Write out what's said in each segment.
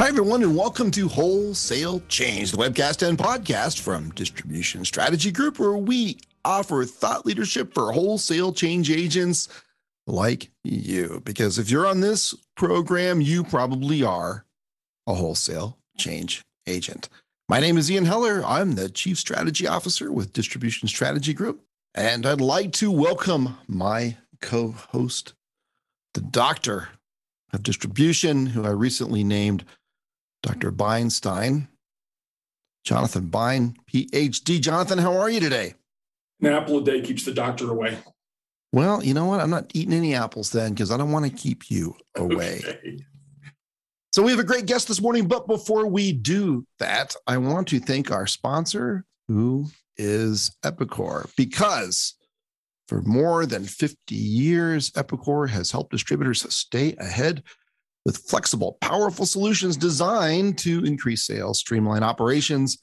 Hi, everyone, and welcome to Wholesale Change, the webcast and podcast from Distribution Strategy Group, where we offer thought leadership for wholesale change agents like you. Because if you're on this program, you probably are a wholesale change agent. My name is Ian Heller. I'm the Chief Strategy Officer with Distribution Strategy Group. And I'd like to welcome my co host, the Doctor of Distribution, who I recently named Dr. Beinstein, Jonathan Bein, PhD. Jonathan, how are you today? An apple a day keeps the doctor away. Well, you know what? I'm not eating any apples then because I don't want to keep you away. Okay. So we have a great guest this morning, but before we do that, I want to thank our sponsor, who is Epicor, because for more than 50 years, Epicor has helped distributors stay ahead with flexible, powerful solutions designed to increase sales, streamline operations,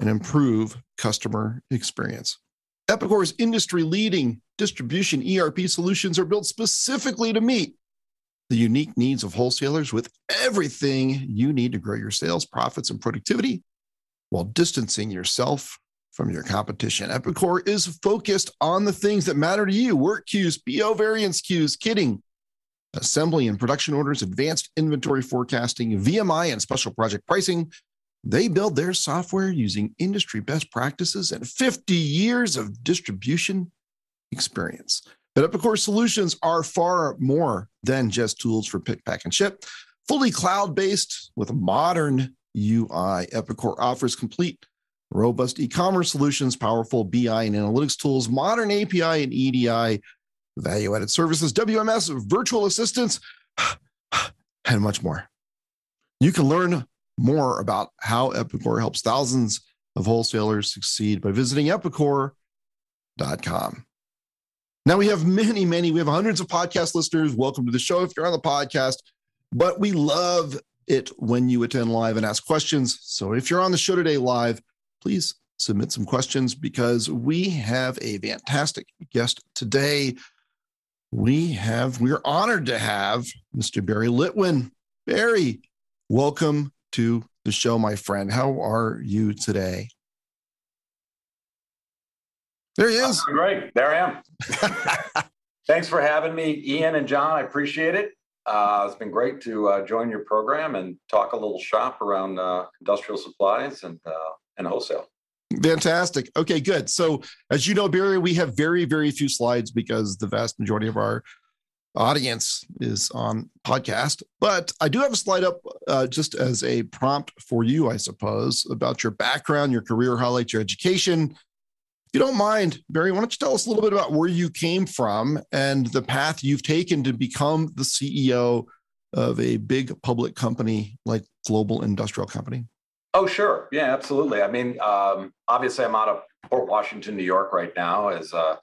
and improve customer experience. Epicor's industry leading distribution ERP solutions are built specifically to meet the unique needs of wholesalers with everything you need to grow your sales, profits, and productivity while distancing yourself from your competition. Epicor is focused on the things that matter to you work queues, PO variance queues, kitting, assembly and production orders, advanced inventory forecasting, VMI, and special project pricing. They build their software using industry best practices and 50 years of distribution experience. But Epicor solutions are far more than just tools for pick, pack, and ship. Fully cloud based with a modern UI, Epicor offers complete, robust e commerce solutions, powerful BI and analytics tools, modern API and EDI value added services, WMS, virtual assistants, and much more. You can learn more about how Epicor helps thousands of wholesalers succeed by visiting epicor.com. Now, we have many, many, we have hundreds of podcast listeners. Welcome to the show if you're on the podcast, but we love it when you attend live and ask questions. So if you're on the show today live, please submit some questions because we have a fantastic guest today we have, we're honored to have Mr. Barry Litwin. Barry, welcome to the show, my friend. How are you today? There he is. I'm great. There I am. Thanks for having me, Ian and John. I appreciate it. Uh, it's been great to uh, join your program and talk a little shop around uh, industrial supplies and uh, and wholesale. Fantastic. Okay, good. So, as you know, Barry, we have very, very few slides because the vast majority of our audience is on podcast. But I do have a slide up uh, just as a prompt for you, I suppose, about your background, your career highlights, your education. If you don't mind, Barry, why don't you tell us a little bit about where you came from and the path you've taken to become the CEO of a big public company like Global Industrial Company? Oh, sure. Yeah, absolutely. I mean, um, obviously, I'm out of Port Washington, New York right now as uh,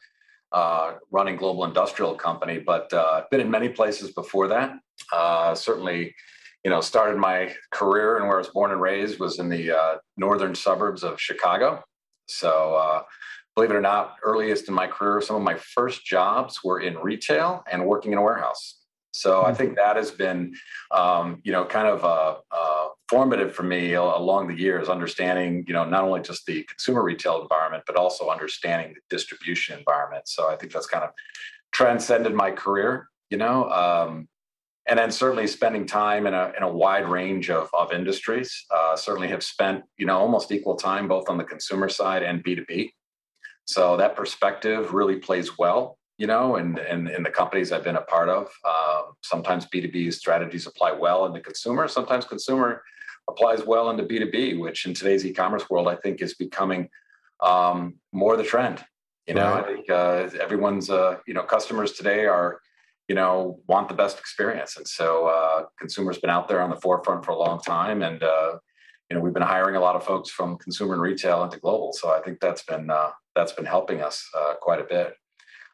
uh, running Global Industrial Company, but uh, been in many places before that. Uh, certainly, you know, started my career and where I was born and raised was in the uh, northern suburbs of Chicago. So, uh, believe it or not, earliest in my career, some of my first jobs were in retail and working in a warehouse. So I hmm. think that has been, um, you know, kind of a, uh, formative for me along the years, understanding, you know, not only just the consumer retail environment, but also understanding the distribution environment. So I think that's kind of transcended my career, you know, um, and then certainly spending time in a, in a wide range of, of industries. Uh, certainly have spent, you know, almost equal time both on the consumer side and B2B. So that perspective really plays well you know, and and in the companies I've been a part of. Uh, sometimes B2B strategies apply well in the consumer. Sometimes consumer applies well into B2B, which in today's e-commerce world, I think is becoming um, more the trend. You know, right. I think uh, everyone's, uh, you know, customers today are, you know, want the best experience. And so uh, consumers been out there on the forefront for a long time. And, uh, you know, we've been hiring a lot of folks from consumer and retail into global. So I think that's been, uh, that's been helping us uh, quite a bit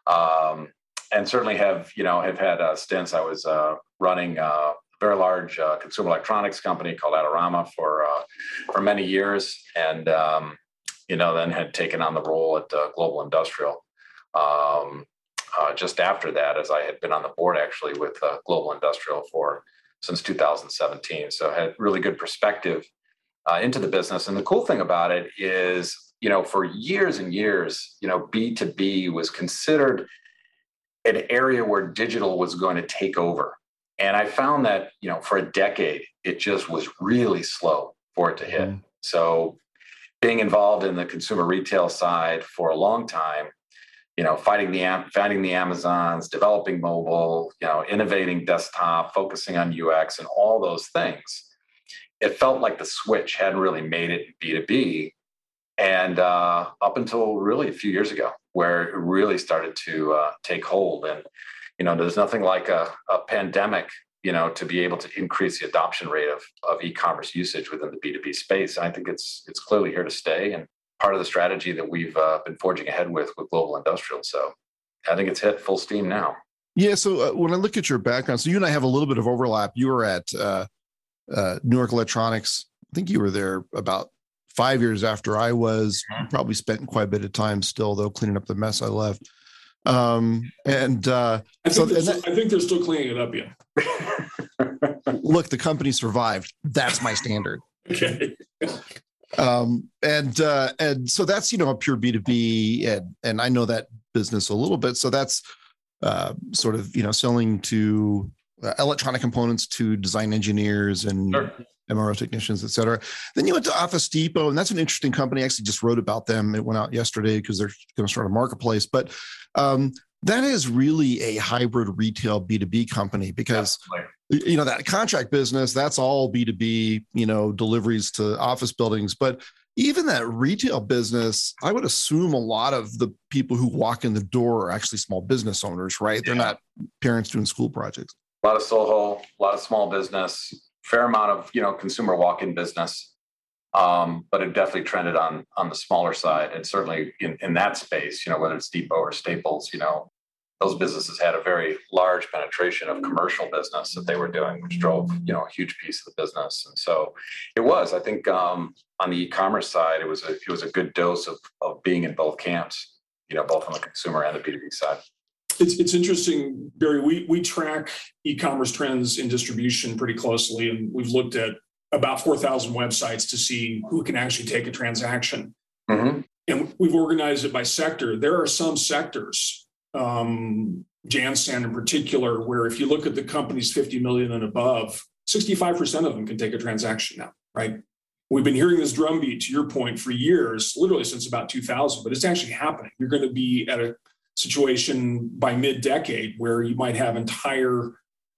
um, and certainly have you know have had uh, stints. I was uh, running uh, a very large uh, consumer electronics company called Adorama for uh, for many years, and um, you know then had taken on the role at uh, Global Industrial. Um, just after that, as I had been on the board actually with Global Industrial for since 2017. So had really good perspective into the business. And the cool thing about it is, you know, for years and years, you know, B2B was considered an area where digital was going to take over. And I found that, you know, for a decade, it just was really slow for it to hit. Mm-hmm. So being involved in the consumer retail side for a long time, you know, fighting the finding the Amazons, developing mobile, you know, innovating desktop, focusing on UX and all those things. It felt like the switch hadn't really made it B2B. And uh, up until really a few years ago, where it really started to uh, take hold. And, you know, there's nothing like a, a pandemic you know, to be able to increase the adoption rate of, of e-commerce usage within the B2B space. And I think it's it's clearly here to stay and part of the strategy that we've uh, been forging ahead with with Global Industrial. So I think it's hit full steam now. Yeah. So uh, when I look at your background, so you and I have a little bit of overlap. You were at uh, uh Newark Electronics. I think you were there about five years after I was. Mm-hmm. Probably spent quite a bit of time still, though, cleaning up the mess I left. Um, and uh, I think, so, and that, I think they're still cleaning it up, yeah. look, the company survived. That's my standard. okay. um, and uh, and so that's you know a pure B two B, and and I know that business a little bit. So that's uh, sort of you know selling to uh, electronic components to design engineers and sure. MRO technicians, et cetera. Then you went to Office Depot, and that's an interesting company. I actually just wrote about them. It went out yesterday because they're going to start a marketplace. But um, that is really a hybrid retail B2B company because you know that contract business, that's all B2B, you know, deliveries to office buildings. But even that retail business, I would assume a lot of the people who walk in the door are actually small business owners, right? They're not parents doing school projects. A lot of Soho, a lot of small business, fair amount of you know consumer walk-in business, um, but it definitely trended on on the smaller side, and certainly in in that space, you know whether it's Depot or Staples, you know those businesses had a very large penetration of commercial business that they were doing, which drove you know a huge piece of the business. And so it was, I think, um, on the e-commerce side, it was a it was a good dose of of being in both camps, you know, both on the consumer and the B two B side. It's, it's interesting, Barry. We, we track e commerce trends in distribution pretty closely, and we've looked at about 4,000 websites to see who can actually take a transaction. Mm-hmm. And we've organized it by sector. There are some sectors, um, JanSan in particular, where if you look at the companies 50 million and above, 65% of them can take a transaction now, right? We've been hearing this drumbeat, to your point, for years, literally since about 2000, but it's actually happening. You're going to be at a situation by mid-decade where you might have entire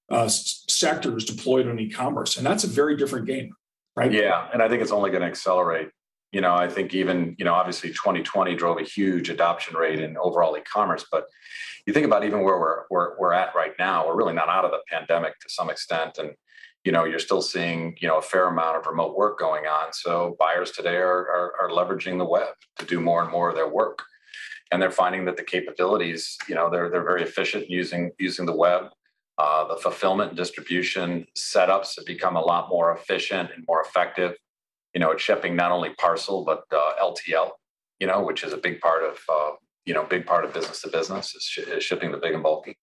uh, sectors deployed on e-commerce, and that's a very different game, right? Yeah, and I think it's only going to accelerate. You know, I think even you know, obviously, 2020 drove a huge adoption rate in overall e-commerce, but you think about even where we're we're, we're at right now, we're really not out of the pandemic to some extent, and you know you're still seeing you know a fair amount of remote work going on so buyers today are, are, are leveraging the web to do more and more of their work and they're finding that the capabilities, you know, they're they're very efficient using using the web. Uh, the fulfillment and distribution setups have become a lot more efficient and more effective. You know, it's shipping not only parcel but uh, LTL. You know, which is a big part of uh, you know big part of business to business is, sh- is, shipping the big and bulky.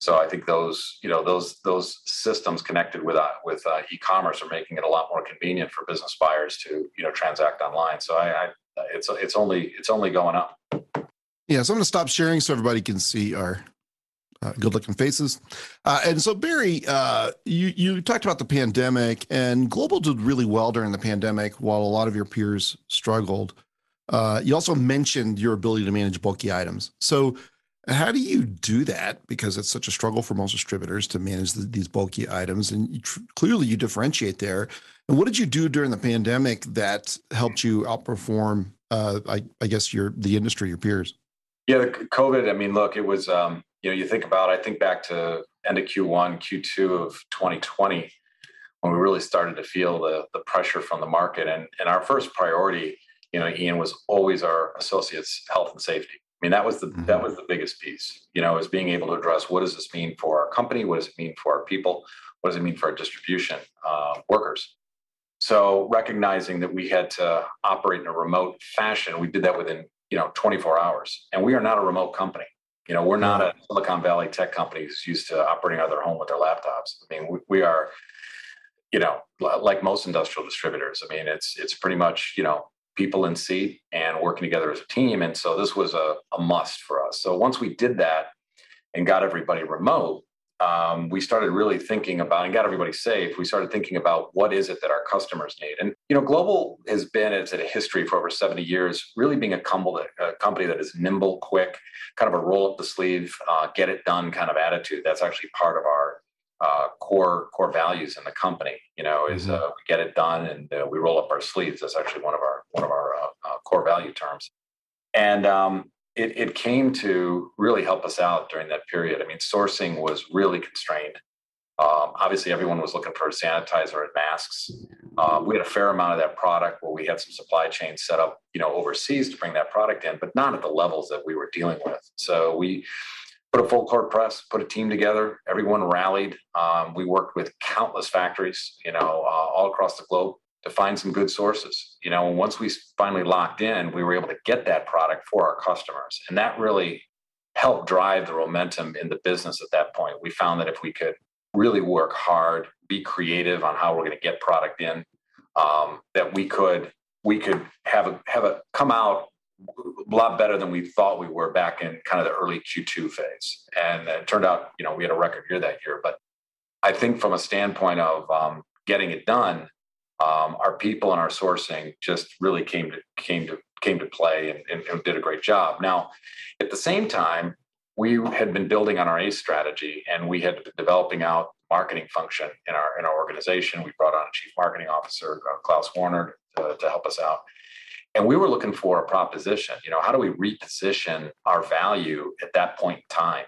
So I think those you know those those systems connected with uh, with uh, e-commerce are making it a lot more convenient for business buyers to you know transact online. So I, I it's it's only it's only going up. Yeah, so I'm going to stop sharing so everybody can see our uh, good-looking faces. Uh, and so, Barry, uh, you you talked about the pandemic, and Global did really well during the pandemic, while a lot of your peers struggled. Uh, you also mentioned your ability to manage bulky items. So, how do you do that? Because it's such a struggle for most distributors to manage the, these bulky items, and you tr- clearly you differentiate there. And what did you do during the pandemic that helped you outperform? Uh, I, I guess your the industry, your peers. Yeah, the COVID. I mean, look, it was. Um, you know, you think about. I think back to end of Q1, Q2 of 2020, when we really started to feel the the pressure from the market, and and our first priority, you know, Ian was always our associates' health and safety. I mean, that was the mm-hmm. that was the biggest piece. You know, is being able to address what does this mean for our company? What does it mean for our people? What does it mean for our distribution uh, workers? So recognizing that we had to operate in a remote fashion, we did that within you know 24 hours and we are not a remote company You know, we're not a Silicon Valley tech company who's used to operating out of their home with their laptops. I mean, we, we are, you know, like most industrial distributors. I mean, it's it's pretty much you know people in seat and working together as a team. And so this was a, a must for us. So once we did that and got everybody remote, um, we started really thinking about and got everybody safe. We started thinking about what is it that our customers need. And you know, Global has been it's a history for over 70 years, really being a company, a company that is nimble, quick, kind of a roll up the sleeve, uh, get it done kind of attitude. That's actually part of our uh, core core values in the company. You know, is mm-hmm. uh, we get it done and uh, we roll up our sleeves. That's actually one of our one of our uh, uh, core value terms. And um, it, it came to really help us out during that period. I mean, sourcing was really constrained. Um, obviously, everyone was looking for sanitizer and masks. Um, we had a fair amount of that product where we had some supply chains set up, you know, overseas to bring that product in, but not at the levels that we were dealing with. So we put a full court press, put a team together. Everyone rallied. Um, we worked with countless factories, you know, uh, all across the globe to find some good sources. You know, once we finally locked in, we were able to get that product for our customers, and that really helped drive the momentum in the business at that point. We found that if we could really work hard, be creative on how we're going to get product in, um, that we could we could have a have a come out a lot better than we thought we were back in kind of the early Q2 phase. And it turned out, you know, we had a record year that year. But I think from a standpoint of um, getting it done, um, our people and our sourcing just really came to came to came to play and, and, and, did a great job. Now, at the same time, we had been building on our ACE strategy, and we had been developing out marketing function in our in our organization. We brought on a chief marketing officer, uh, Klaus Warner, to, to help us out. And we were looking for a proposition. You know, how do we reposition our value at that point in time?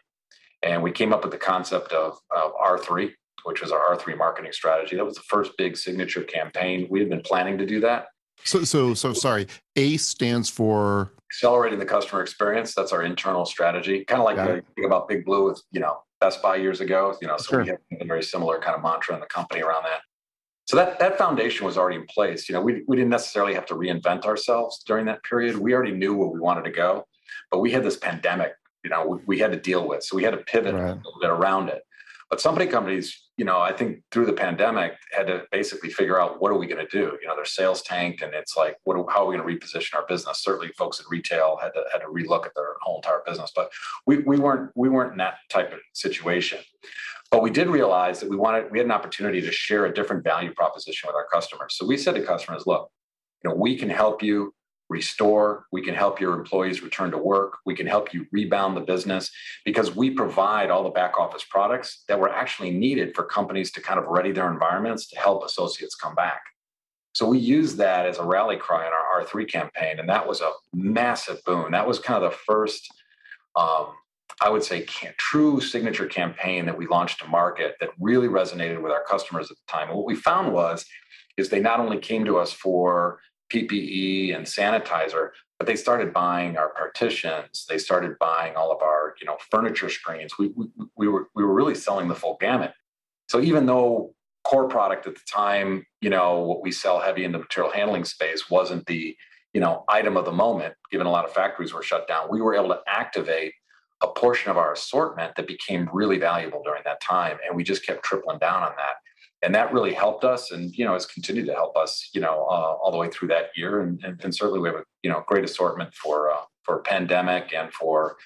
And we came up with the concept of, of R3, which was our R3 marketing strategy. That was the first big signature campaign. We had been planning to do that. So, so, so sorry. A stands for accelerating the customer experience. That's our internal strategy. Kind of like the, thing about Big Blue with you know Best Buy years ago. You know, so sure. we have a very similar kind of mantra in the company around that. So that that foundation was already in place. You know, we we didn't necessarily have to reinvent ourselves during that period. We already knew where we wanted to go, but we had this pandemic. You know, we, we had to deal with, so we had to pivot right. a little bit around it. But so many companies, you know, I think through the pandemic had to basically figure out what are we going to do. You know, their sales tanked, and it's like, what? How are we going to reposition our business? Certainly, folks in retail had to had to relook at their whole entire business, but we we weren't we weren't in that type of situation. But we did realize that we wanted we had an opportunity to share a different value proposition with our customers. So we said to customers, look, you know, we can help you restore, we can help your employees return to work, we can help you rebound the business because we provide all the back office products that were actually needed for companies to kind of ready their environments to help associates come back. So we used that as a rally cry in our R3 campaign, and that was a massive boon. That was kind of the first um, I would say, true signature campaign that we launched to market that really resonated with our customers at the time. And what we found was, is they not only came to us for PPE and sanitizer, but they started buying our partitions. They started buying all of our, you know, furniture screens. We, we, we were we were really selling the full gamut. So even though core product at the time, you know, what we sell heavy in the material handling space wasn't the, you know, item of the moment, given a lot of factories were shut down, we were able to activate a portion of our assortment that became really valuable during that time. And we just kept tripling down on that. And that really helped us and, you know, has continued to help us, you know, uh, all the way through that year. And, and, and, certainly we have a, you know, great assortment for, uh, for pandemic and for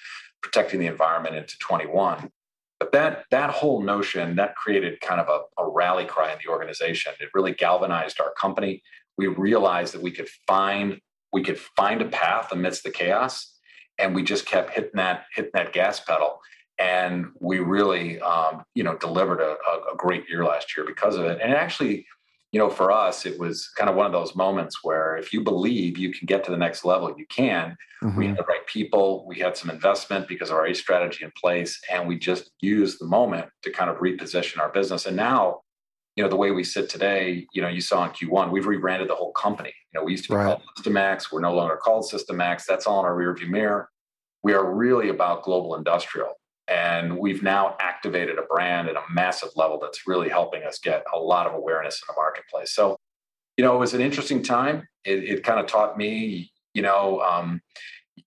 protecting the environment into 21. But that, that whole notion, that created kind of a, a rally cry in the organization. It really galvanized our company. We realized that we could find, we could find a path amidst the chaos and we just kept hitting that hitting that gas pedal and we really um, you know delivered a, a, great year last year because of it. And actually you know for us it was kind of one of those moments where if you believe you can get to the next level you can. Mm-hmm. we had the right people we had some investment because of our a strategy in place and we just used the moment to kind of reposition our business. And now you know the way we sit today you know you saw in q1 we've rebranded the whole company. You know we used to be right. called systemax we're no longer called systemax that's all in our rearview mirror. We are really about global industrial and we've now activated a brand at a massive level that's really helping us get a lot of awareness in the marketplace so you know it was an interesting time it, it kind of taught me you know um,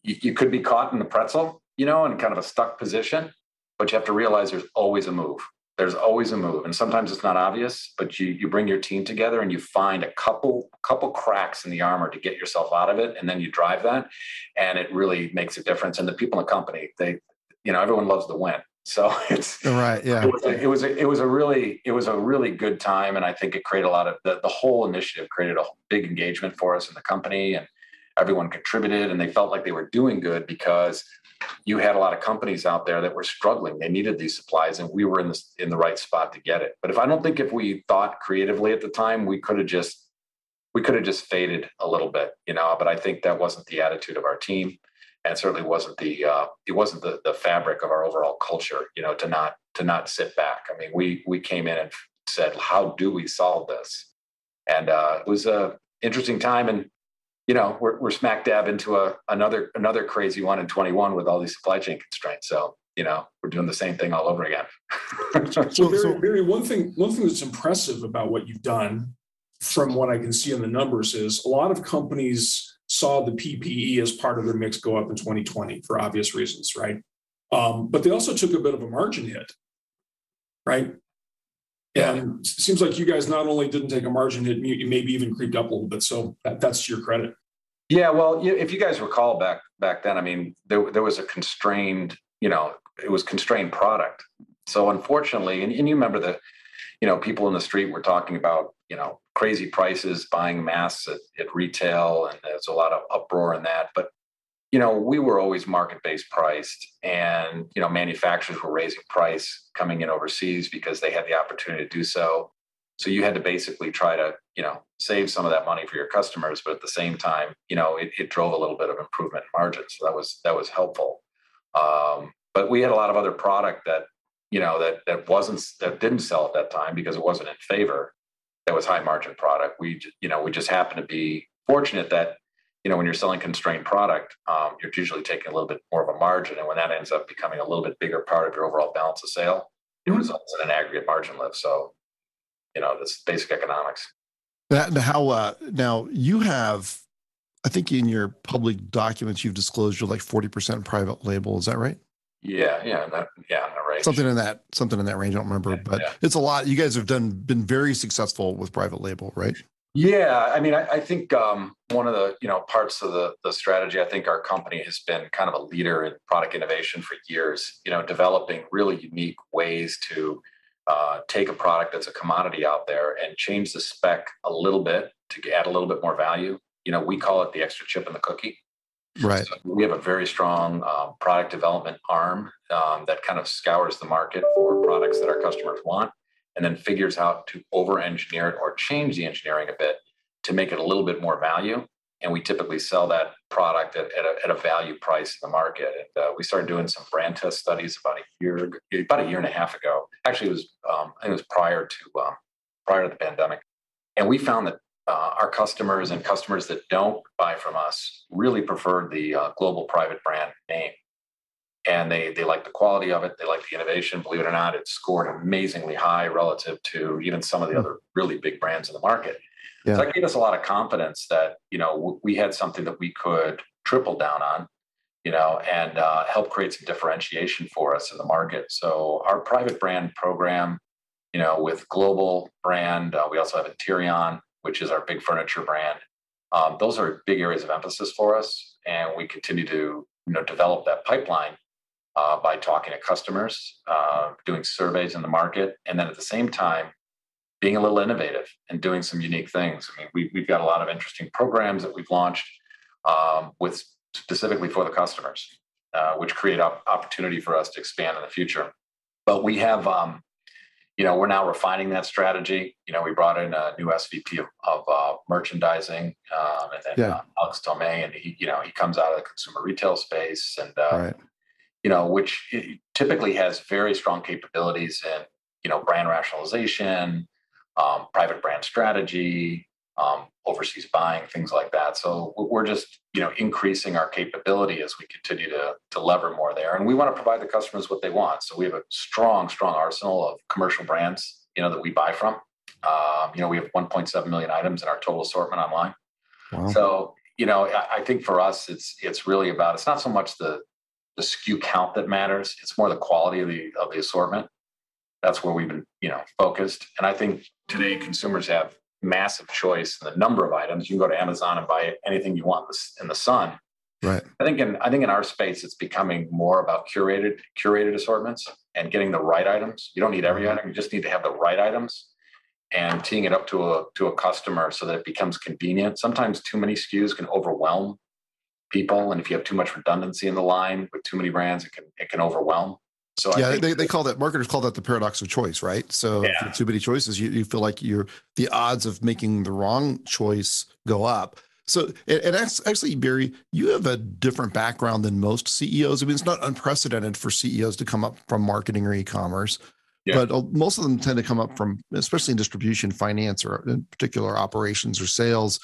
you, you, could be caught in the pretzel you know, in kind of a stuck position, but you have to realize there's always a move. There's always a move. And sometimes it's not obvious, but you you bring your team together and you find a couple couple cracks in the armor to get yourself out of it. And then you drive that. And it really makes a difference. And the people in the company, they, you know, everyone loves to win. So it's right. Yeah. It was, a, it was a, it was a really it was a really good time, and I think it created a lot of the, the whole initiative created a big engagement for us in the company, and everyone contributed, and they felt like they were doing good because you had a lot of companies out there that were struggling. They needed these supplies, and we were in the in the right spot to get it. But if I don't think if we thought creatively at the time, we could have just we could have just faded a little bit, you know. But I think that wasn't the attitude of our team and certainly wasn't the uh, it wasn't the the fabric of our overall culture. You know, to not to not sit back. I mean, we we came in and said, how do we solve this? And uh, it was a interesting time, and you know, we're we're smack dab into a another another crazy one in 21 with all these supply chain constraints. So you know, we're doing the same thing all over again. so, Barry, Barry, one thing one thing that's impressive about what you've done, from what I can see in the numbers, is a lot of companies saw the PPE as part of their mix go up in 2020 for obvious reasons, right? Um, but they also took a bit of a margin hit, right? And it seems like you guys not only didn't take a margin hit, you maybe even creeped up a little bit. So that, that's to your credit. Yeah, well, if you guys recall back back then, I mean, there there was a constrained, you know, it was constrained product. So unfortunately, and, and you remember the, you know, people in the street were talking about, you know, crazy prices buying masks at, at retail, and there's a lot of uproar in that. But you know, we were always market-based priced, and you know, manufacturers were raising price coming in overseas because they had the opportunity to do so. So you had to basically try to, you know, save some of that money for your customers, but at the same time, you know, it, it drove a little bit of improvement in margins. So that was that was helpful. Um, but we had a lot of other product that, you know, that that wasn't that didn't sell at that time because it wasn't in favor that was high margin product. We, you know, we just happen to be fortunate that, you know, when you're selling constrained product, um, you're usually taking a little bit more of a margin. And when that ends up becoming a little bit bigger part of your overall balance of sale, it mm-hmm. results in an aggregate margin lift. So, you know, that's basic economics. That, how, uh, now you have, I think in your public documents, you've disclosed you're like 40% private label. Is that right? Yeah, yeah, that, yeah, range. Something in that, something in that range. I don't remember, yeah, but yeah. it's a lot. You guys have done been very successful with private label, right? Yeah, I mean, I, I think um, one of the you know parts of the the strategy. I think our company has been kind of a leader in product innovation for years. You know, developing really unique ways to uh, take a product that's a commodity out there and change the spec a little bit to add a little bit more value. You know, we call it the extra chip in the cookie. Right. So we have a very strong uh, product development arm um, that kind of scours the market for products that our customers want and then figures out to over engineer it or change the engineering a bit to make it a little bit more value. And we typically sell that product at, at, a, at a, value price in the market. And uh, we started doing some brand test studies about a year, about a year and a half ago. Actually, it was um, I think it was prior to um, prior to the pandemic, and we found that uh, our customers and customers that don't buy from us really prefer the uh, global private brand name. And they, they like the quality of it. They like the innovation. Believe it or not, it scored amazingly high relative to even some of the hmm. other really big brands in the market. Yeah. So that gave us a lot of confidence that, you know, we had something that we could triple down on, you know, and uh, help create some differentiation for us in the market. So our private brand program, you know, with global brand, uh, we also have Interion, which is our big furniture brand. Um, those are big areas of emphasis for us, and we continue to you know develop that pipeline uh, by talking to customers, uh, doing surveys in the market, and then at the same time being a little innovative and doing some unique things. I mean, we, we've got a lot of interesting programs that we've launched um, with specifically for the customers, uh, which create op- opportunity for us to expand in the future. But we have um, you know, we're now refining that strategy. You know, we brought in a new SVP of, of uh, merchandising, um, and then yeah. uh, Alex Tomei, and he, you know, he comes out of the consumer retail space, and uh, right. you know, which typically has very strong capabilities in you know brand rationalization, um, private brand strategy, um, overseas buying, things like that. So we're just you know increasing our capability as we continue to to lever more there, and we want to provide the customers what they want. So we have a strong, strong arsenal of commercial brands you know that we buy from. Um, you know, we have 1.7 million items in our total assortment online. Wow. So you know, I, I think for us, it's it's really about it's not so much the the SKU count that matters. It's more the quality of the of the assortment. That's where we've been, you know, focused. And I think today consumers have massive choice in the number of items. You can go to Amazon and buy anything you want in the sun. Right. I think in I think in our space, it's becoming more about curated curated assortments and getting the right items. You don't need every mm-hmm. item; you just need to have the right items, and teeing it up to a to a customer so that it becomes convenient. Sometimes too many SKUs can overwhelm people, and if you have too much redundancy in the line with too many brands, it can it can overwhelm. So yeah, they, they call that marketers call that the paradox of choice, right? So yeah. too many choices, you, you feel like you're the odds of making the wrong choice go up. So, and actually, Barry, you have a different background than most CEOs. I mean, it's not unprecedented for CEOs to come up from marketing or e-commerce, yeah. but uh, most of them tend to come up from, especially in distribution, finance, or in particular operations or sales.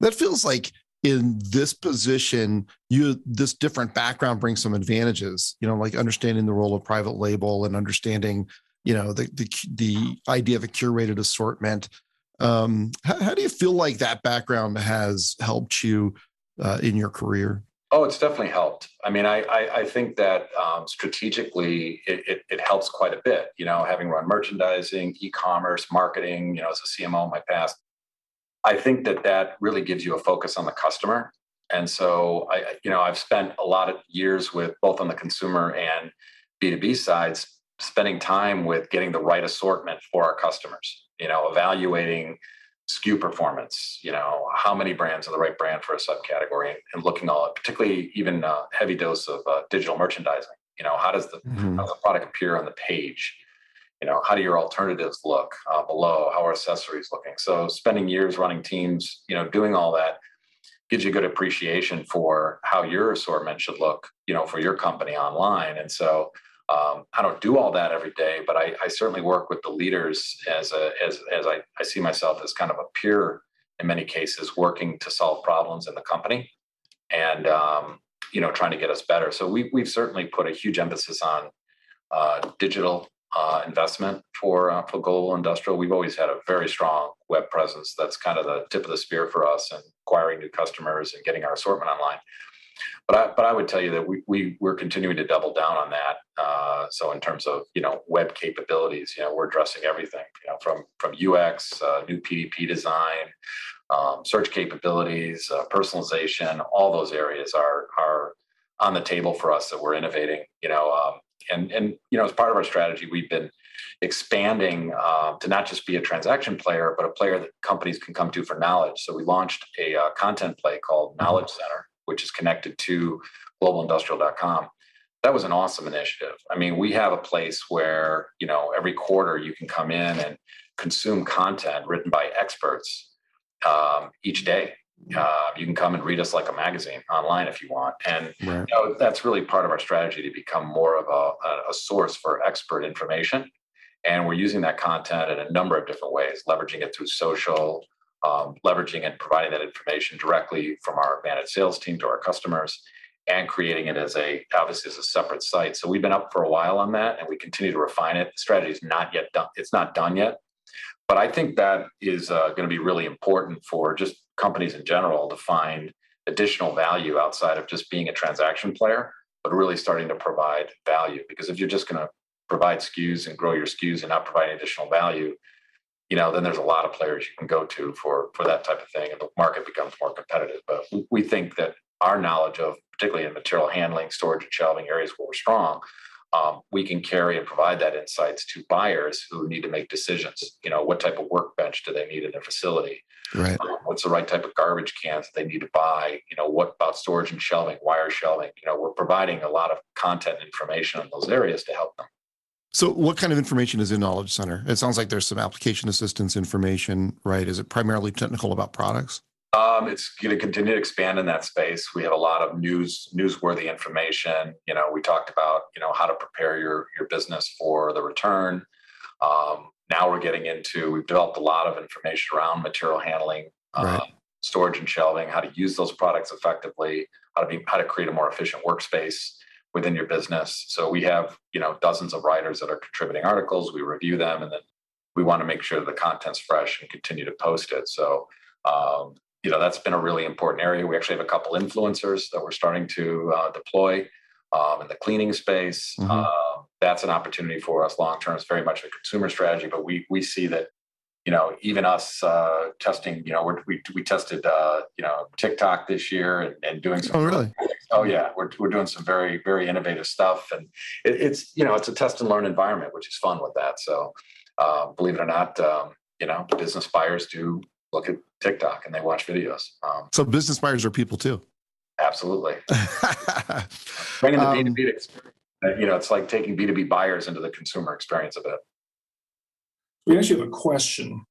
That feels like in this position, you this different background brings some advantages. You know, like understanding the role of private label and understanding, you know, the the the idea of a curated assortment. Um, how, how do you feel like that background has helped you uh, in your career? Oh, it's definitely helped. I mean, I I, I think that um, strategically it, it, it helps quite a bit. You know, having run merchandising, e-commerce, marketing. You know, as a CMO in my past, I think that that really gives you a focus on the customer. And so I, you know, I've spent a lot of years with both on the consumer and B2B sides, spending time with getting the right assortment for our customers, you know, evaluating SKU performance, you know, how many brands are the right brand for a subcategory and, and looking all, particularly even a heavy dose of uh, digital merchandising. You know, how does the, mm-hmm. how does the product appear on the page? You know how do your alternatives look uh, below? How are accessories looking? So spending years running teams you know doing all that gives you a good appreciation for how your assortment should look you know for your company online. And so um, i don't do all that every day but I, I, certainly work with the leaders as a as, as I, I see myself as kind of a peer in many cases working to solve problems in the company and um, you know trying to get us better. So we, we've certainly put a huge emphasis on uh, digital uh, investment for uh, for global industrial. We've always had a very strong web presence. That's kind of the tip of the spear for us, and acquiring new customers and getting our assortment online. But I, but I would tell you that we, we we're continuing to double down on that. Uh, so in terms of you know web capabilities, you know we're addressing everything, you know from from UX, uh, new PDP design, um, search capabilities, uh, personalization. All those areas are are on the table for us that we're innovating. You know, um, and and you know as part of our strategy we've been expanding uh, to not just be a transaction player but a player that companies can come to for knowledge. So we launched a uh, content play called mm-hmm. knowledge center which is connected to globalindustrial.com that was an awesome initiative. I mean we have a place where you know every quarter you can come in and consume content written by experts um, each day uh, you can come and read us like a magazine online if you want. And right. you know, that's really part of our strategy to become more of a, a, source for expert information. And we're using that content in a number of different ways, leveraging it through social, um, leveraging and providing that information directly from our managed sales team to our customers, and creating it as a obviously as a separate site. So we've been up for a while on that, and we continue to refine it. The strategy is not yet done; it's not done yet, but I think that is uh, going to be really important for just companies in general to find additional value outside of just being a transaction player, but really starting to provide value. Because if you're just going to provide SKUs and grow your SKUs and not provide additional value, you know, then there's a lot of players you can go to for for that type of thing, and the market becomes more competitive. But we, think that our knowledge of, particularly in material handling, storage, and shelving areas where we're strong, um, we can carry and provide that insights to buyers who need to make decisions. You know, what type of workbench do they need in their facility? Right. Um, what's the right type of garbage cans that they need to buy? You know, what about storage and shelving, wire shelving? You know, we're providing a lot of content information in those areas to help them. So, what kind of information is in Knowledge Center? It sounds like there's some application assistance information, right? Is it primarily technical about products? Um, it's going to continue to expand in that space. We have a lot of news, newsworthy information. You know, we talked about you know how to prepare your your business for the return. Um, now we're getting into. We've developed a lot of information around material handling, right. uh, storage, and shelving. How to use those products effectively. How to be how to create a more efficient workspace within your business. So we have you know dozens of writers that are contributing articles. We review them, and then we want to make sure the content's fresh and continue to post it. So um, you know that's been a really important area. We actually have a couple influencers that we're starting to uh, deploy um, in the cleaning space. Mm-hmm. Uh, that's an opportunity for us long term. It's very much a consumer strategy, but we we see that you know even us uh, testing. You know we we tested uh, you know TikTok this year and, and doing some. Oh really? Oh yeah, we're we're doing some very very innovative stuff, and it, it's you know it's a test and learn environment, which is fun with that. So uh, believe it or not, um, you know business buyers do look at TikTok and they watch videos. Um, so business buyers are people too. Absolutely. Bringing the B2B um, experience. You know, it's like taking B2B buyers into the consumer experience a bit. We actually have a question.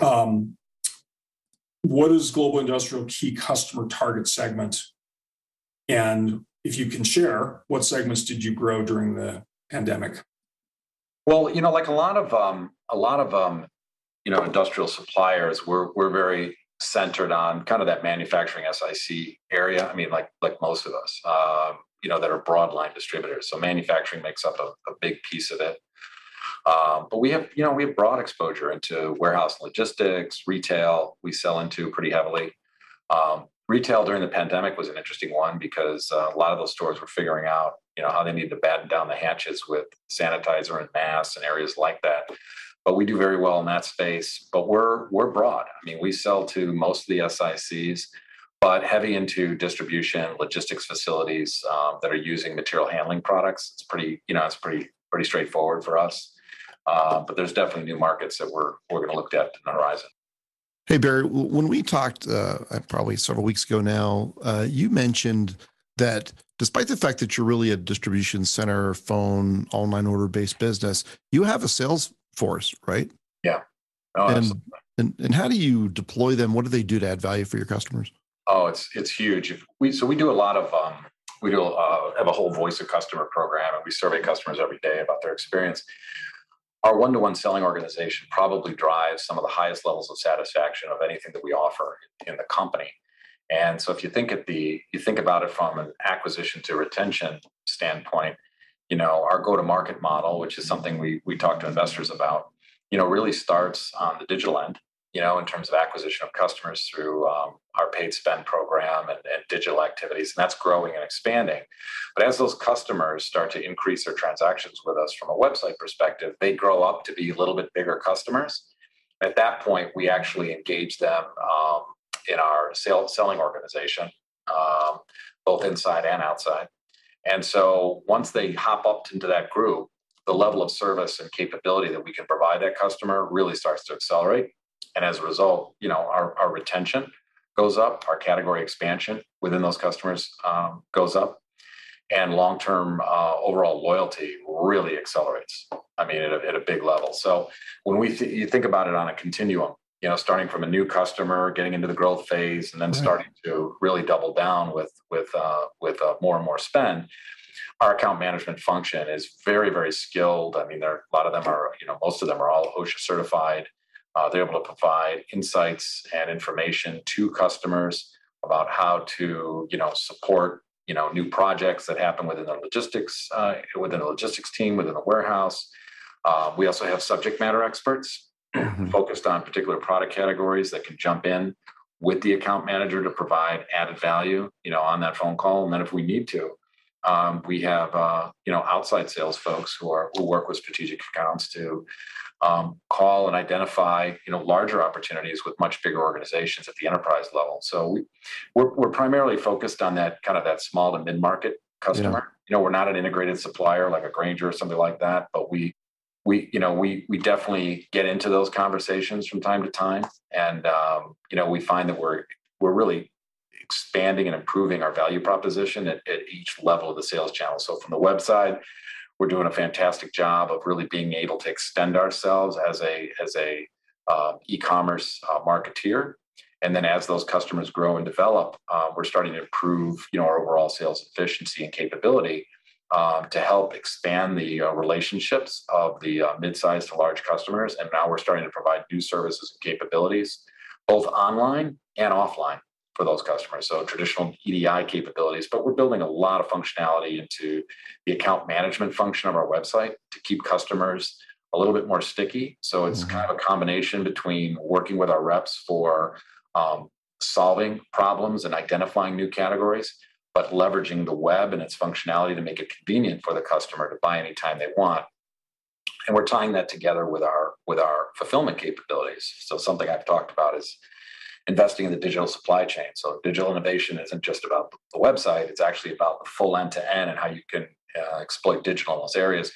Um, what is Global Industrial key customer target segment? And if you can share, what segments did you grow during the pandemic? Well, you know, like a lot of um, a lot of um, you know industrial suppliers, we're we're very centered on kind of that manufacturing SIC area. I mean, like like most of us, um, you know, that are broadline distributors. So manufacturing makes up a, a big piece of it. Um, but we have, you know, we have broad exposure into warehouse logistics, retail. We sell into pretty heavily. Um, retail during the pandemic was an interesting one because uh, a lot of those stores were figuring out, you know, how they need to batten down the hatches with sanitizer and masks and areas like that but we do very well in that space. But we're we're broad. I mean, we sell to most of the SICs, but heavy into distribution, logistics facilities um, that are using material handling products. It's pretty, you know, it's pretty pretty straightforward for us. Uh, but there's definitely new markets that we're we're going to look at in the horizon. Hey Barry, when we talked uh, probably several weeks ago now, uh, you mentioned that despite the fact that you're really a distribution center, phone, online order based business, you have a sales force, right? Yeah. Oh, and, and and how do you deploy them? What do they do to add value for your customers? Oh, it's it's huge. If we so we do a lot of um, we do uh, have a whole voice of customer program, and we survey customers every day about their experience. Our one-to-one selling organization probably drives some of the highest levels of satisfaction of anything that we offer in the company. And so, if you think at the you think about it from an acquisition to retention standpoint, you know, our go-to-market model, which is something we we talk to investors about, you know, really starts on the digital end, you know, in terms of acquisition of customers through um, our paid spend program and, and, digital activities, and that's growing and expanding. But as those customers start to increase their transactions with us from a website perspective, they grow up to be a little bit bigger customers. At that point, we actually engage them um, in our sales selling organization, um, both inside and outside. And so once they hop up into that group, the level of service and capability that we can provide that customer really starts to accelerate. And as a result, you know, our, our retention goes up, our category expansion within those customers um, goes up, and long-term uh, overall loyalty really accelerates. I mean, at a, at a big level. So when we th- you think about it on a continuum, you know, starting from a new customer, getting into the growth phase, and then right. starting to really double down with with uh, with uh, more and more spend. Our account management function is very very skilled. I mean, there a lot of them are you know most of them are all OSHA certified. Uh, they're able to provide insights and information to customers about how to you know support you know new projects that happen within the logistics uh, within the logistics team within the warehouse. Uh, we also have subject matter experts mm-hmm. focused on particular product categories that can jump in with the account manager to provide added value, you know, on that phone call. And then if we need to, um, we have uh, you know outside sales folks who are who work with strategic accounts to um, call and identify you know larger opportunities with much bigger organizations at the enterprise level. So we we're, we're primarily focused on that kind of that small to mid market customer. Yeah. You know, we're not an integrated supplier like a Grainger or something like that, but we we you know we we definitely get into those conversations from time to time and um, you know we find that we're we're really expanding and improving our value proposition at, at, each level of the sales channel so from the website we're doing a fantastic job of really being able to extend ourselves as a as a uh, e-commerce uh, marketeer and then as those customers grow and develop uh, we're starting to improve you know our overall sales efficiency and capability um, to help expand the uh, relationships of the uh, mid-sized to large customers. And now we're starting to provide new services and capabilities, both online and offline for those customers. So traditional EDI capabilities, but we're building a lot of functionality into the account management function of our website to keep customers a little bit more sticky. So it's mm-hmm. kind of a combination between working with our reps for um, solving problems and identifying new categories, but leveraging the web and its functionality to make it convenient for the customer to buy anytime they want. And we're tying that together with our with our fulfillment capabilities. So something I've talked about is investing in the digital supply chain. So digital innovation isn't just about the website; it's actually about the full end to end and how you can uh, exploit digital in those areas.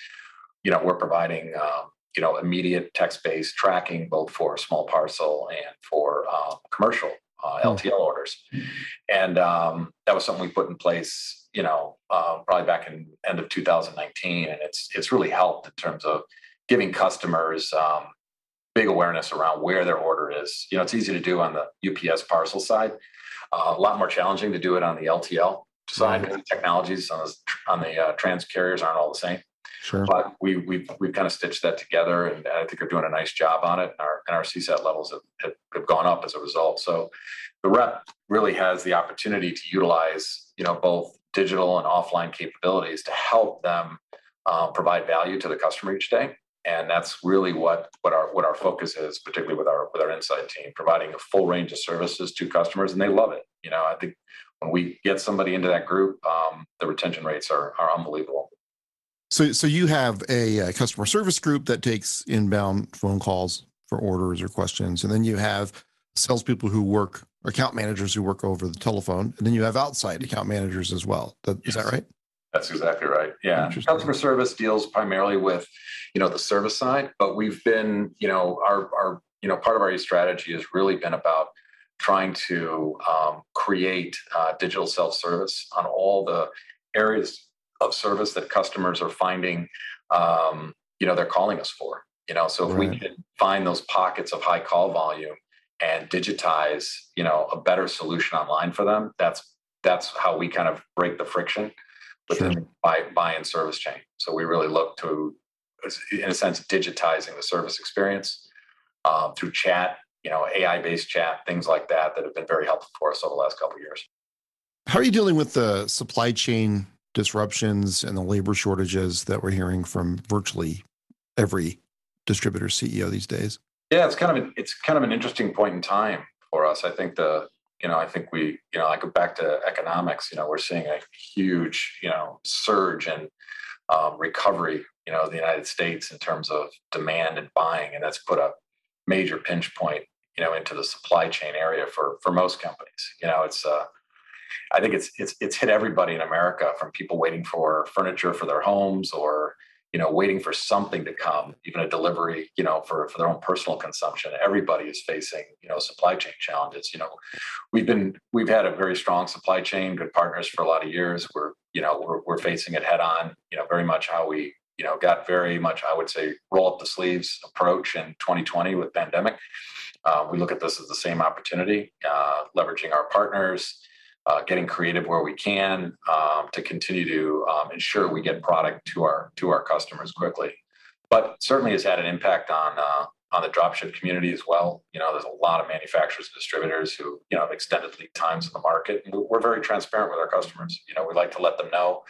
You know, we're providing um, you know immediate text-based tracking both for small parcel and for um, commercial uh, LTL hmm. orders, and um, that was something we put in place. You know, uh, probably back in end of 2019, and it's it's really helped in terms of giving customers um, big awareness around where their order is. You know, it's easy to do on the UPS parcel side, uh, a lot more challenging to do it on the LTL side. Mm-hmm. Technologies on the, on the uh, trans carriers aren't all the same. Sure. But we we've we've kind of stitched that together, and I think we're doing a nice job on it. And our and our CSAT levels have, have, have gone up as a result. So the rep really has the opportunity to utilize you know both digital and offline capabilities to help them uh, provide value to the customer each day and that's really what what our what our focus is particularly with our with our inside team providing a full range of services to customers and they love it. You know i think when we get somebody into that group um, the retention rates are are unbelievable. So so you have a, a customer service group that takes inbound phone calls for orders or questions and then you have salespeople who work account managers who work over the telephone and then you have outside account managers as well. That, yes. is that right that's exactly right. Yeah. Customer service deals primarily with, you know, the service side, but we've been, you know, our, our, you know, part of our strategy has really been about trying to um, create uh, digital self-service on all the areas of service that customers are finding, um, you know, they're calling us for. You know, so if right. we can find those pockets of high call volume and digitize, you know, a better solution online for them, that's that's how we kind of break the friction within sure. buy, buy and service chain. So we really look to, in a sense, digitizing the service experience um, through chat, you know, AI based chat, things like that, that have been very helpful for us over the last couple of years. How are you dealing with the supply chain disruptions and the labor shortages that we're hearing from virtually every distributor CEO these days? Yeah, it's kind of an, it's kind of an interesting point in time for us. I think the you know, I think we, you know, I go back to economics, you know, we're seeing a huge, you know, surge in um, recovery, you know, the United States in terms of demand and buying. And that's put a major pinch point, you know, into the supply chain area for, for most companies. You know, it's, uh, I think it's, it's, it's hit everybody in America from people waiting for furniture for their homes or, you know, waiting for something to come, even a delivery, you know, for, for their own personal consumption. Everybody is facing, you know, supply chain challenges. You know, we've been we've had a very strong supply chain, good partners for a lot of years. We're, you know, we're, we're facing it head on, you know, very much how we, you know, got very much, I would say, roll up the sleeves approach in 2020 with pandemic. Uh, we look at this as the same opportunity, uh, leveraging our partners, uh, getting creative where we can um, to continue to um, ensure we get product to our to our customers quickly. But certainly has had an impact on uh, on the dropship community as well. You know, there's a lot of manufacturers and distributors who you know have extended lead times in the market. And we're very transparent with our customers. You know, we like to let them know.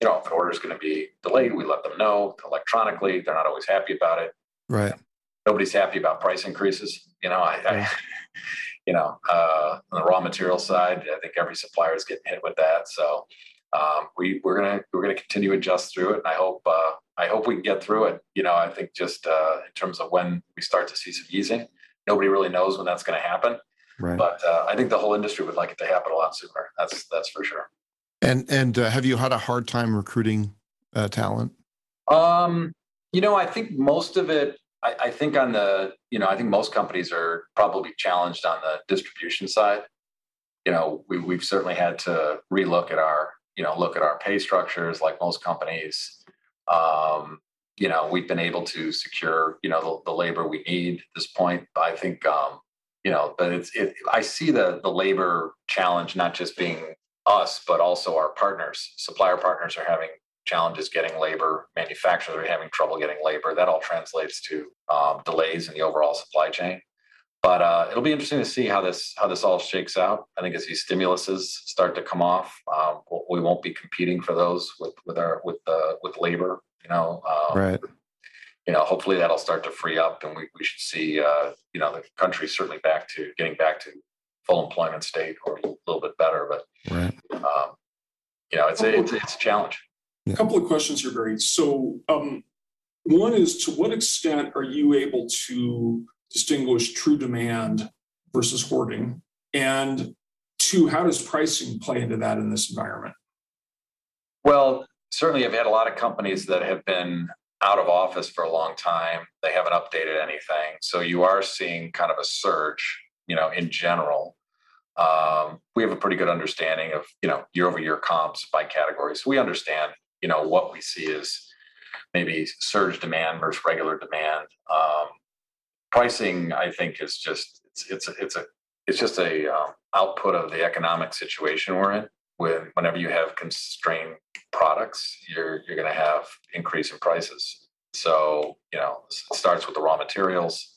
You know, if an order is going to be delayed, we let them know electronically. They're not always happy about it. Right. Nobody's happy about price increases. You know, I, I you know, uh, on the raw material side, I think every supplier is getting hit with that. So um, we we're gonna we're gonna continue to adjust through it, and I hope uh, I hope we can get through it. You know, I think just uh, in terms of when we start to see some easing, nobody really knows when that's going to happen. Right. But uh, I think the whole industry would like it to happen a lot sooner. That's that's for sure. And and uh, have you had a hard time recruiting uh, talent? Um, you know, I think most of it I, I, think on the, you know, I think most companies are probably challenged on the distribution side. You know, we, we've certainly had to relook at our, you know, look at our pay structures like most companies. Um, you know, we've been able to secure, you know, the, the labor we need at this point. I think, um, you know, but it's, it, I see the, the labor challenge not just being us, but also our partners, supplier partners are having challenges getting labor, manufacturers are having trouble getting labor. That all translates to um, delays in the overall supply chain. But uh, it'll be interesting to see how this how this all shakes out. I think as these stimuluses start to come off, um, we won't be competing for those with with our with the with labor. You know, um, right. You know, hopefully that'll start to free up, and we, we should see uh, you know the country certainly back to getting back to full employment state or a little bit better. But right. um, you know, it's a, it's, it's a challenge. A couple of questions here, Barry. So, um, one is to what extent are you able to distinguish true demand versus hoarding? And two, how does pricing play into that in this environment? Well, certainly I've had a lot of companies that have been out of office for a long time. They haven't updated anything. So you are seeing kind of a surge, you know, in general. Um, we have a pretty good understanding of, you know, year over year comps by categories. So we understand, you know, what we see is maybe surge demand versus regular demand. Um, pricing, I think, is just it's it's a, it's a it's just a um, output of the economic situation we're in. When whenever you have constrained products, you're you're going to have increase in prices. So you know, it starts with the raw materials.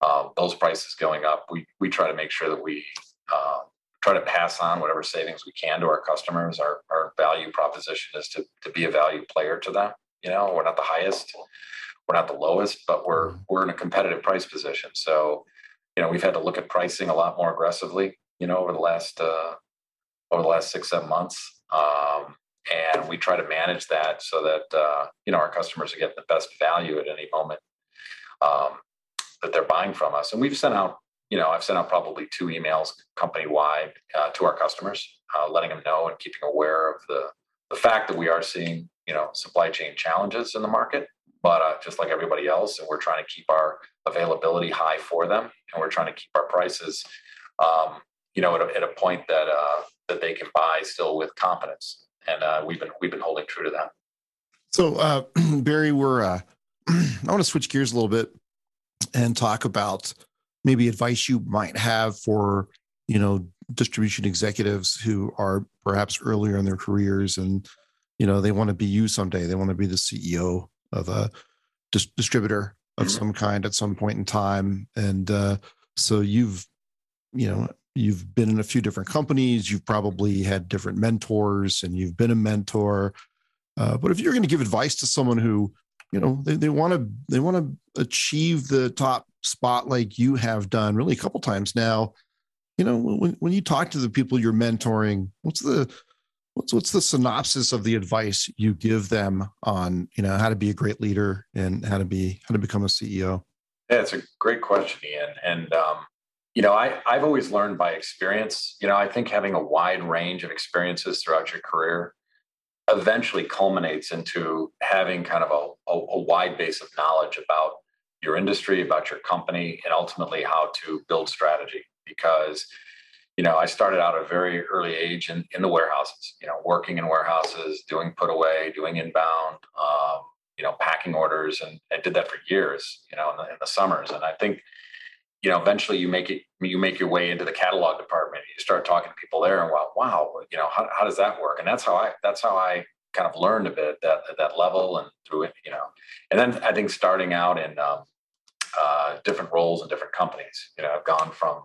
Um, those prices going up, we we try to make sure that we uh, try to pass on whatever savings we can to our customers. Our our value proposition is to to be a value player to them. You know, we're not the highest, we're not the lowest, but we're mm-hmm. we're in a competitive price position. So, you know, we've had to look at pricing a lot more aggressively. You know, over the last uh, over the last six seven months, um, and we try to manage that so that uh, you know our customers are getting the best value at any moment um, that they're buying from us. And we've sent out, you know, I've sent out probably two emails company wide uh, to our customers, uh, letting them know and keeping aware of the the fact that we are seeing you know supply chain challenges in the market. But uh, just like everybody else and we're trying to keep our availability high for them and we're trying to keep our prices um, you know at a, at a point that uh, that they can buy still with confidence. And uh, we've been we've been holding true to that. So uh, barry we're i want to switch gears a little bit and talk about maybe advice you might have for you know distribution executives who are perhaps earlier in their careers and you know they want to be you someday. They want to be the ceo of a dis- distributor of mm-hmm. some kind at some point in time. And uh, so you've you know you've been in a few different companies. You've probably had different mentors and you've been a mentor. Uh, but if you're going to give advice to someone who you know they, they want to they want to achieve the top spot like you have done really a couple times. Now you know when, when you talk to the people you're mentoring what's the what's what's the synopsis of the advice you give them on you know how to be a great leader and how to be how to become a ceo yeah it's a great question ian. And um, you know I, i've always learned by experience. You know i think having a wide range of experiences throughout your career eventually culminates into having kind of a, a, a wide base of knowledge about your industry about your company and ultimately how to build strategy because you know, I started out at a very early age in, in the warehouses, you know, working in warehouses, doing put away, doing inbound, um, you know, packing orders. And I did that for years, you know, in the, in the summers. And I think, you know, eventually you make it, you make your way into the catalog department. You start talking to people there and wow, wow, you know, how, how does that work? And that's how I, that's how I kind of learned a bit at that, at that level and through it, you know, and then I think starting out in um, uh, different roles in different companies, you know, I've gone from,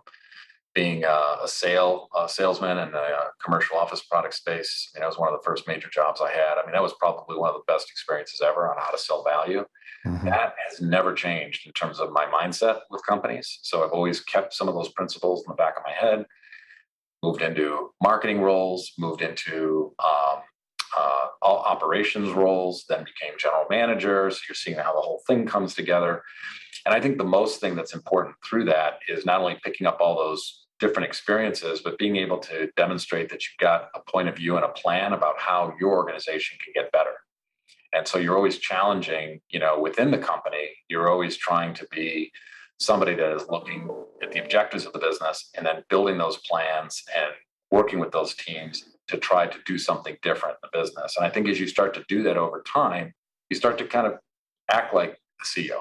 being a, a sale a salesman in the commercial office product space. I mean, that was one of the first major jobs I had. I mean, that was probably one of the best experiences ever on how to sell value. Mm-hmm. That has never changed in terms of my mindset with companies. So I've always kept some of those principles in the back of my head. Moved into marketing roles, moved into um, uh, all operations roles, then became general manager. So you're seeing how the whole thing comes together. And I think the most thing that's important through that is not only picking up all those different experiences, but being able to demonstrate that you've got a point of view and a plan about how your organization can get better. And so you're always challenging, you know, within the company, you're always trying to be somebody that is looking at the objectives of the business and then building those plans and working with those teams to try to do something different in the business. And I think as you start to do that over time, you start to kind of act like the CEO.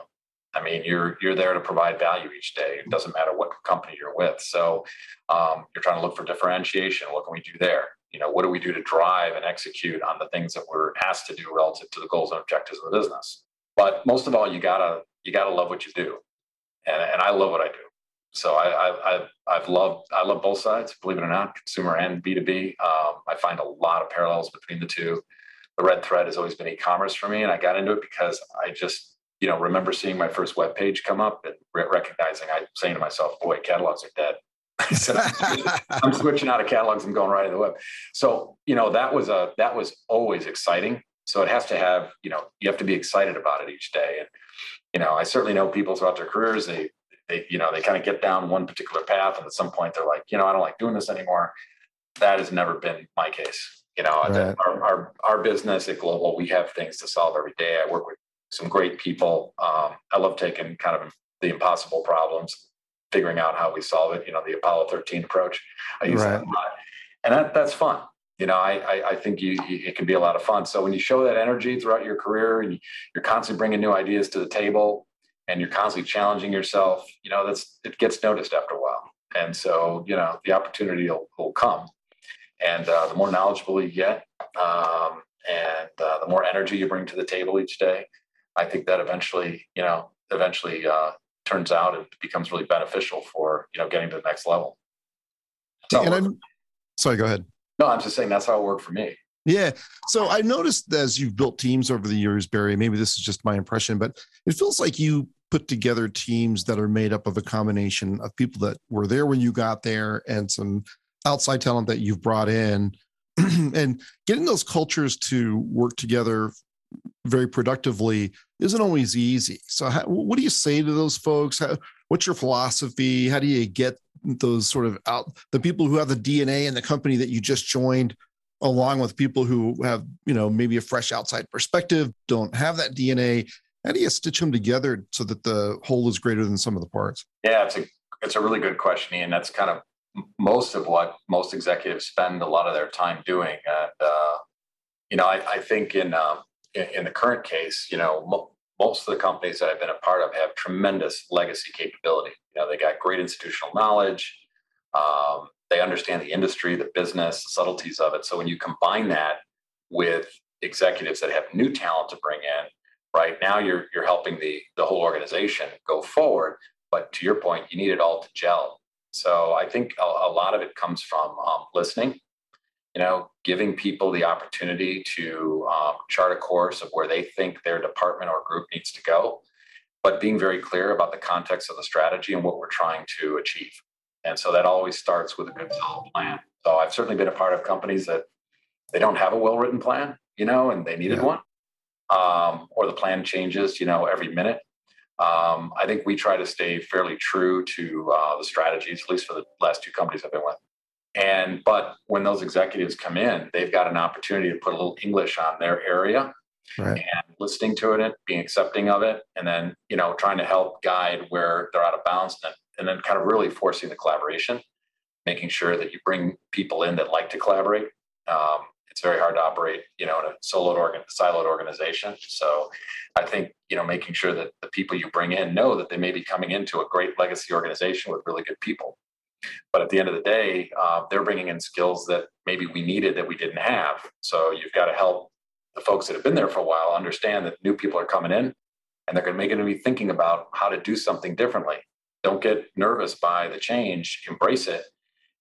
I mean, you're you're there to provide value each day. It doesn't matter what company you're with. So um, you're trying to look for differentiation. What can we do there? You know, what do we do to drive and execute on the things that we're asked to do relative to the goals and objectives of the business? But most of all, you gotta you gotta love what you do, and, and I love what I do. So I, I, I've, I've loved I love both sides, believe it or not, consumer and B two B. Um, I find a lot of parallels between the two. The red thread has always been e-commerce for me, and I got into it because I just you know, remember seeing my first web page come up and re- recognizing I saying to myself, boy, catalogs are dead. I'm switching out of catalogs and going right to the web. So, you know, that was a that was always exciting. So it has to have, you know, you have to be excited about it each day. And, you know, I certainly know people throughout their careers, they they, you know, they kind of get down one particular path and at some point they're like, you know, I don't like doing this anymore. That has never been my case. You know, right. our, our our business at Global, we have things to solve every day. I work with some great people. Um, I love taking kind of the impossible problems figuring out how we solve it. You know, the Apollo 13 approach. I use right. that a lot, and that that's fun. You know, I, I, I think you, you, it can be a lot of fun. So when you show that energy throughout your career and you're constantly bringing new ideas to the table and you're constantly challenging yourself, you know, that's it gets noticed after a while. And so, you know, the opportunity will, will come. And uh, the more knowledgeable you get, um, and uh, the more energy you bring to the table each day, I think that eventually, you know, eventually uh, turns out it becomes really beneficial for you know getting to the next level. And sorry, go ahead. No, I'm just saying that's how it worked for me. Yeah. So I noticed as you've built teams over the years, Barry, maybe this is just my impression, but it feels like you put together teams that are made up of a combination of people that were there when you got there and some outside talent that you've brought in and getting those cultures to work together very productively isn't always easy. So, how, what do you say to those folks? How, what's your philosophy? How do you get those sort of out the people who have the DNA in the company that you just joined, along with people who have you know maybe a fresh outside perspective, don't have that DNA? How do you stitch them together so that the whole is greater than sum of the parts? Yeah, it's a it's a really good question, Ian. That's kind of most of what most executives spend a lot of their time doing. And uh, you know, I, I think in um, in, in the current case, you know, mo- most of the companies that I've been a part of have tremendous legacy capability. You know, they got great institutional knowledge. Um, they understand the industry, the business, the subtleties of it. So when you combine that with executives that have new talent to bring in, right now you're you're helping the the whole organization go forward. But to your point, you need it all to gel. So I think a, a lot of it comes from um, listening you know, giving people the opportunity to um, chart a course of where they think their department or group needs to go, but being very clear about the context of the strategy and what we're trying to achieve. And so that always starts with a good solid plan. So I've certainly been a part of companies that they don't have a well-written plan, you know, and they needed yeah. one, um, or the plan changes, you know, every minute. Um, I think we try to stay fairly true to uh, the strategies, at least for the last two companies I've been with. And but when those executives come in, they've got an opportunity to put a little English on their area right. and listening to it, being accepting of it, and then you know trying to help guide where they're out of bounds, and then, and then kind of really forcing the collaboration, making sure that you bring people in that like to collaborate. Um, it's very hard to operate, you know, in a soloed organ, siloed organization. So, I think you know making sure that the people you bring in know that they may be coming into a great legacy organization with really good people but at the end of the day, uh, they're bringing in skills that maybe we needed that we didn't have. So you've got to help the folks that have been there for a while understand that new people are coming in and they're going to make it be thinking about how to do something differently. Don't get nervous by the change, embrace it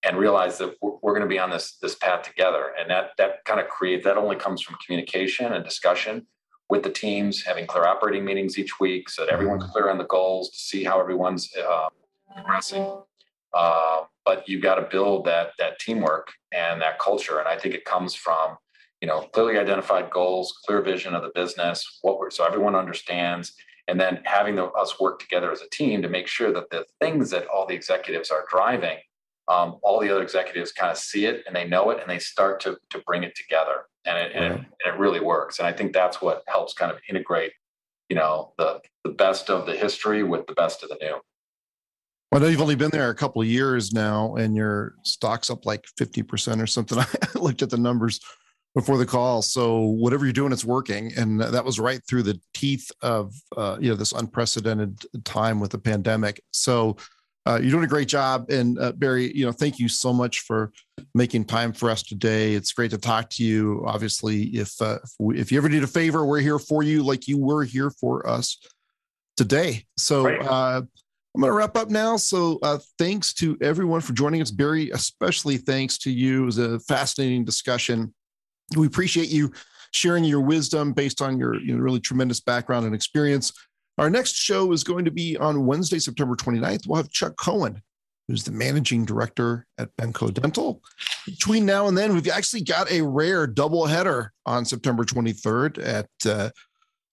and realize that we're, we're going to be on this this path together. And that that kind of create that only comes from communication and discussion with the teams, having clear operating meetings each week so that everyone's clear on the goals to see how everyone's uh, progressing uh, but you've got to build that that teamwork and that culture. And I think it comes from you know clearly identified goals, clear vision of the business, what we're so everyone understands, and then having the, us work together as a team to make sure that the things that all the executives are driving, um, all the other executives kind of see it and they know it and they start to to bring it together. And it, right. and it, and it really works. And I think that's what helps kind of integrate, you know, the the best of the history with the best of the new. Well, I know you've only been there a couple of years now, and your stock's up like fifty percent or something. I looked at the numbers before the call. So whatever you're doing, it's working, and that was right through the teeth of uh, you know this unprecedented time with the pandemic. So uh, you're doing a great job, and uh, Barry, you know, thank you so much for making time for us today. It's great to talk to you. Obviously, if uh, if, we, if you ever need a favor, we're here for you, like you were here for us today. So. Uh, I'm going to wrap up now. So, uh, thanks to everyone for joining us. Barry, especially thanks to you. It was a fascinating discussion. We appreciate you sharing your wisdom based on your you know, really tremendous background and experience. Our next show is going to be on Wednesday, September 29th. We'll have Chuck Cohen, who's the managing director at Benco Dental. Between now and then, we've actually got a rare double header on September 23rd at uh,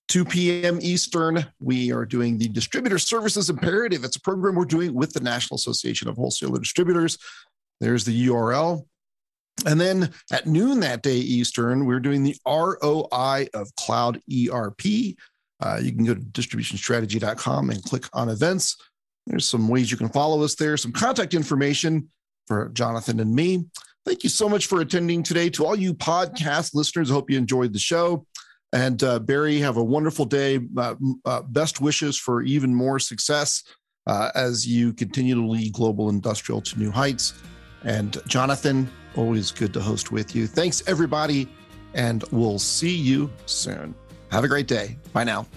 2 p.m. Eastern. We are doing the Distributor Services Imperative. It's a program we're doing with the National Association of Wholesaler Distributors. There's the URL. And then at noon that day Eastern, we're doing the ROI of Cloud ERP. Uh, you can go to distributionstrategy.com and click on events. There's some ways you can follow us there, some contact information for Jonathan and me. Thank you so much for attending today. To all you podcast listeners, I hope you enjoyed the show. And uh, Barry, have a wonderful day. Uh, uh, best wishes for even more success uh, as you continue to lead Global Industrial to new heights. And Jonathan, always good to host with you. Thanks, everybody. And we'll see you soon. Have a great day. Bye now.